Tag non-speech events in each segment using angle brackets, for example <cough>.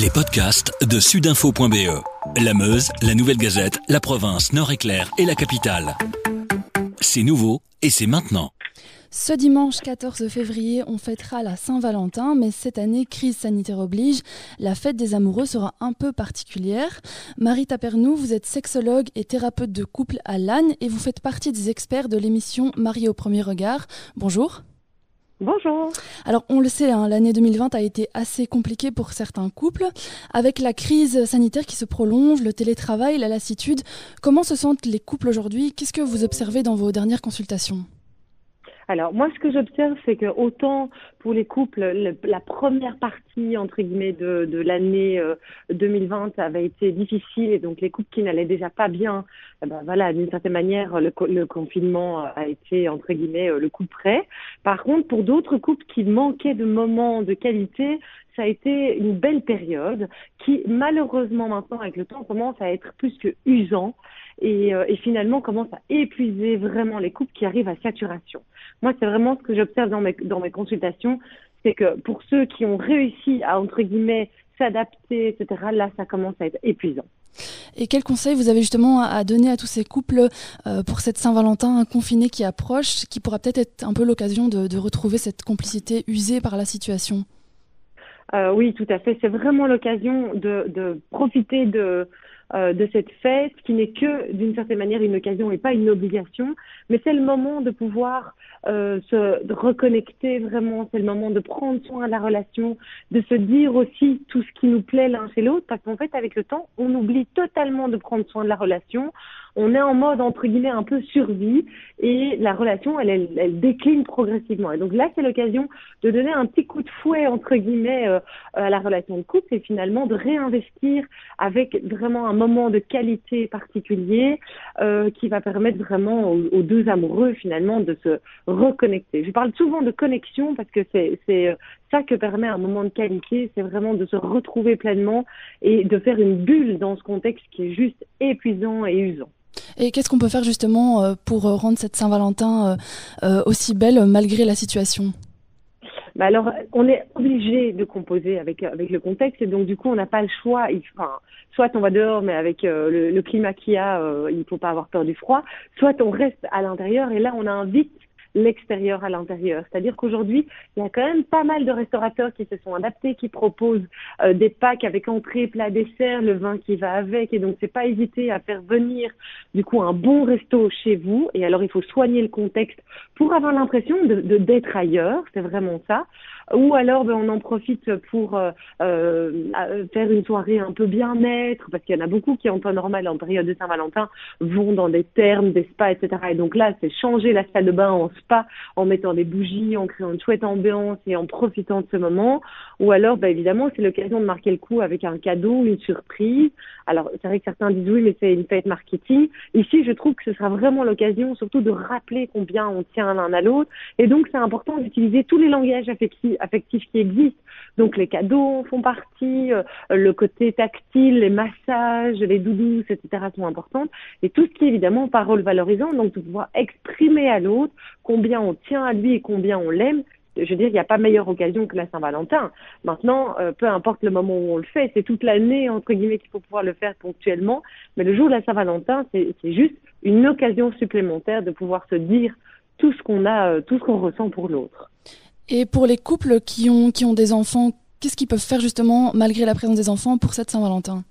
Les podcasts de sudinfo.be. La Meuse, la Nouvelle Gazette, la province Nord-Éclair et la capitale. C'est nouveau et c'est maintenant. Ce dimanche 14 février, on fêtera la Saint-Valentin, mais cette année, crise sanitaire oblige, la fête des amoureux sera un peu particulière. Marie Tapernou, vous êtes sexologue et thérapeute de couple à Lannes et vous faites partie des experts de l'émission Marie au premier regard. Bonjour. Bonjour. Alors on le sait, hein, l'année 2020 a été assez compliquée pour certains couples. Avec la crise sanitaire qui se prolonge, le télétravail, la lassitude, comment se sentent les couples aujourd'hui? Qu'est-ce que vous observez dans vos dernières consultations? Alors moi, ce que j'observe, c'est que autant pour les couples, la première partie entre guillemets de, l'année 2020 euh, avait été difficile et donc les couples qui n'allaient déjà pas bien, eh ben voilà, d'une certaine manière, le, le, confinement a été entre guillemets euh, le coup près. Par contre, pour d'autres couples qui manquaient de moments de qualité, ça a été une belle période qui, malheureusement, maintenant, avec le temps, commence à être plus que usant et, euh, finalement commence à épuiser vraiment les couples qui arrivent à saturation. Moi, c'est vraiment ce que j'observe dans mes, dans mes consultations, c'est que pour ceux qui ont réussi à, entre guillemets, s'adapter, etc., là, ça commence à être épuisant. Et quel conseil vous avez justement à donner à tous ces couples euh, pour cette Saint-Valentin confiné qui approche, qui pourra peut-être être un peu l'occasion de, retrouver cette complicité usée par la situation? Euh, Oui, tout à fait. C'est vraiment l'occasion de, de profiter de, euh, de cette fête qui n'est que d'une certaine manière une occasion et pas une obligation, mais c'est le moment de pouvoir euh, se reconnecter vraiment, c'est le moment de prendre soin de la relation, de se dire aussi tout ce qui nous plaît l'un chez l'autre, parce qu'en fait avec le temps, on oublie totalement de prendre soin de la relation, on est en mode entre guillemets un peu survie et la relation elle, elle, décline progressivement. Et donc là c'est l'occasion de donner un petit coup de fouet entre guillemets euh, à la relation de couple et finalement de réinvestir avec vraiment un moment de qualité particulier euh, qui va permettre vraiment aux, aux, deux amoureux finalement de se reconnecter. Je parle souvent de connexion parce que c'est ça que permet un moment de qualité, c'est vraiment de se retrouver pleinement et de faire une bulle dans ce contexte qui est juste épuisant et usant. Et qu'est-ce qu'on peut faire justement euh, pour euh, rendre cette Saint-Valentin euh, aussi belle malgré la situation? Bah alors, on est obligé de composer avec avec le contexte et donc du coup, on n'a pas le choix. Enfin, soit on va dehors, mais avec le, le, climat qu'il y a, euh, il faut pas avoir peur du froid. Soit on reste à l'intérieur et là, on invite l'extérieur à l'intérieur. C'est-à-dire qu'aujourd'hui, il y a quand même pas mal de restaurateurs qui se sont adaptés, qui proposent euh, des packs avec entrée, plat, dessert, le vin qui va avec. Et donc, c'est pas hésiter à faire venir du coup un bon resto chez vous. Et alors, il faut soigner le contexte pour avoir l'impression de d'être ailleurs. C'est vraiment ça. Ou alors, ben, on en profite pour euh, euh, faire une soirée un peu bien-être, parce qu'il y en a beaucoup qui, en temps normal, en période de Saint-Valentin, vont dans des thermes, des spas, etc. Et donc là, c'est changer la salle de bain en pas en mettant des bougies, en créant une chouette ambiance et en profitant de ce moment. Ou alors, bah, évidemment, c'est l'occasion de marquer le coup avec un cadeau, une surprise. Alors, c'est vrai que certains disent oui, mais c'est une fête marketing. Ici, je trouve que ce sera vraiment l'occasion surtout de rappeler combien on tient l'un à l'autre. Et donc, c'est important d'utiliser tous les langages affectifs, affectifs qui existent. Donc, les cadeaux font partie, euh, le côté tactile, les massages, les doudous, etc. sont importants. Et tout ce qui est évidemment parole valorisante, donc de pouvoir exprimer à l'autre combien on tient à lui et combien on l'aime, je veux dire, il n'y a pas meilleure occasion que la Saint-Valentin. Maintenant, euh, peu importe le moment où on le fait, c'est toute l'année, entre guillemets, qu'il faut pouvoir le faire ponctuellement. Mais le jour de la Saint-Valentin, c'est juste une occasion supplémentaire de pouvoir se dire tout ce qu'on a, euh, tout ce qu'on ressent pour l'autre. Et pour les couples qui ont, qui ont des enfants, qu'est-ce qu'ils peuvent faire justement, malgré la présence des enfants, pour cette Saint-Valentin?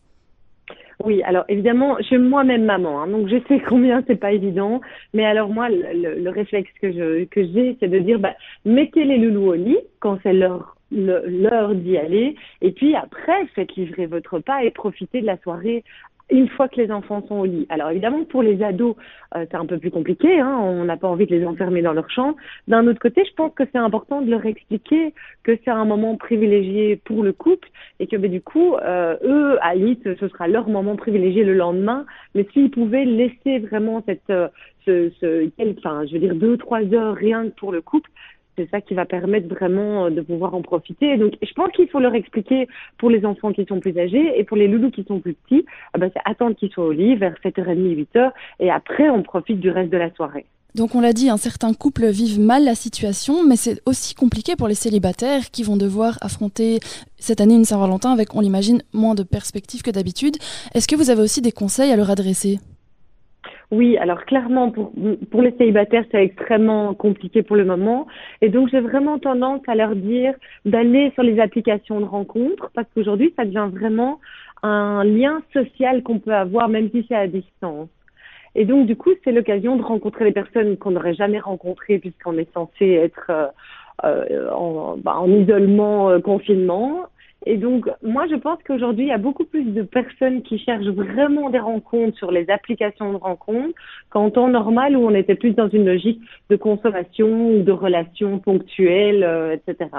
Oui, alors évidemment, je suis moi-même maman, hein, donc je sais <laughs> combien c'est pas évident. Mais alors moi, le, le réflexe que je que j'ai, c'est de dire, bah, mettez les loulous au lit quand c'est l'heure l'heure d'y aller, et puis après, faites livrer votre repas et profitez de la soirée une fois que les enfants sont au lit. Alors évidemment, pour les ados, euh, c'est un peu plus compliqué. Hein, on n'a pas envie de les enfermer dans leur chambre. D'un autre côté, je pense que c'est important de leur expliquer que c'est un moment privilégié pour le couple et que ben, du coup, euh, eux, à ce sera leur moment privilégié le lendemain. Mais s'ils pouvaient laisser vraiment cette, euh, ce, ce, enfin, je veux dire deux, trois heures rien que pour le couple, c'est ça qui va permettre vraiment euh, de pouvoir en profiter. Donc, je pense qu'il faut leur expliquer pour les enfants qui sont plus âgés et pour les loulous qui sont plus petits, ben, c'est attendre qu'ils soient au lit vers 7h30, 8h et après, on profite du reste de la soirée. Donc on l'a dit, un certain couple vivent mal la situation, mais c'est aussi compliqué pour les célibataires qui vont devoir affronter cette année une Saint-Valentin avec, on l'imagine, moins de perspectives que d'habitude. Est-ce que vous avez aussi des conseils à leur adresser? Oui, alors clairement, pour, pour les célibataires, c'est extrêmement compliqué pour le moment. Et donc, j'ai vraiment tendance à leur dire d'aller sur les applications de rencontres, parce qu'aujourd'hui, ça devient vraiment un lien social qu'on peut avoir, même si c'est à distance. Et donc, du coup, c'est l'occasion de rencontrer des personnes qu'on n'aurait jamais rencontrées, puisqu'on est censé être euh, euh en, bah, en, isolement, euh, confinement. Et donc, moi, je pense qu'aujourd'hui, il y a beaucoup plus de personnes qui cherchent vraiment des rencontres sur les applications de rencontres qu'en temps normal où on était plus dans une logique de consommation ou de relations ponctuelles, euh, etc.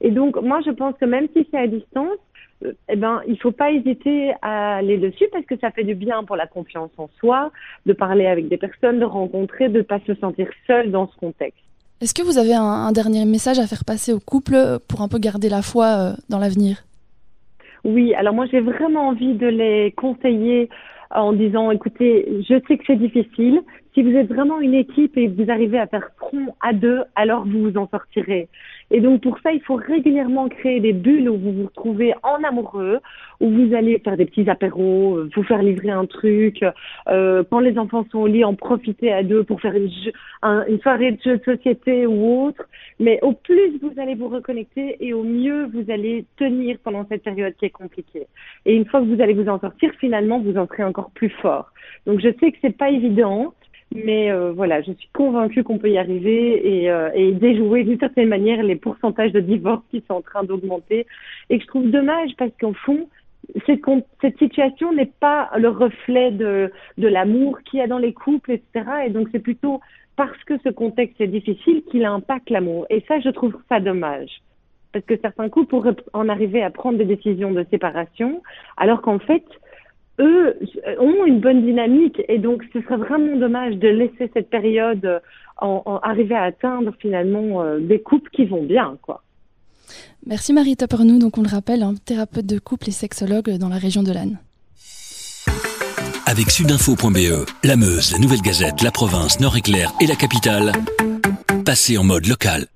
Et donc, moi, je pense que même si c'est à distance, euh, eh ben, il faut pas hésiter à aller dessus parce que ça fait du bien pour la confiance en soi, de parler avec des personnes, de rencontrer, de pas se sentir seul dans ce contexte. Est-ce que vous avez un, dernier message à faire passer au couple pour un peu garder la foi euh, dans l'avenir? Oui, alors moi j'ai vraiment envie de les conseiller en disant écoutez, je sais que c'est difficile. Si vous êtes vraiment une équipe et vous arrivez à faire front à deux, alors vous vous en sortirez. Et donc pour ça, il faut régulièrement créer des bulles où vous vous retrouvez en amoureux, où vous allez faire des petits apéros, euh, vous faire livrer un truc, euh, quand les enfants sont au lit, en profiter à deux pour faire une, une soirée de jeu de société ou autre. Mais au plus vous allez vous reconnecter et au mieux vous allez tenir pendant cette période qui est compliquée. Et une fois que vous allez vous en sortir, finalement, vous en serez encore plus fort. Donc je sais que c'est pas évident. Mais euh, voilà, je suis convaincue qu'on peut y arriver et, euh, et déjouer d'une certaine manière les pourcentages de divorces qui sont en train d'augmenter. Et que je trouve dommage parce qu'en fond, cette, cette situation n'est pas le reflet de, de l'amour qu'il y a dans les couples, etc. Et donc c'est plutôt parce que ce contexte est difficile qu'il impacte l'amour. Et ça, je trouve ça dommage. Parce que certains couples pourraient en arriver à prendre des décisions de séparation, alors qu'en fait, eux ont une bonne dynamique et donc ce serait vraiment dommage de laisser cette période euh, en, arriver à atteindre finalement euh, des couples qui vont bien quoi. Merci Marie Toppernou, donc on le rappelle, un thérapeute de couple et sexologue dans la région de l'Anne. Avec sudinfo.be, la Meuse, la Nouvelle Gazette, la province, Nord-Éclair et la capitale, passez en mode local.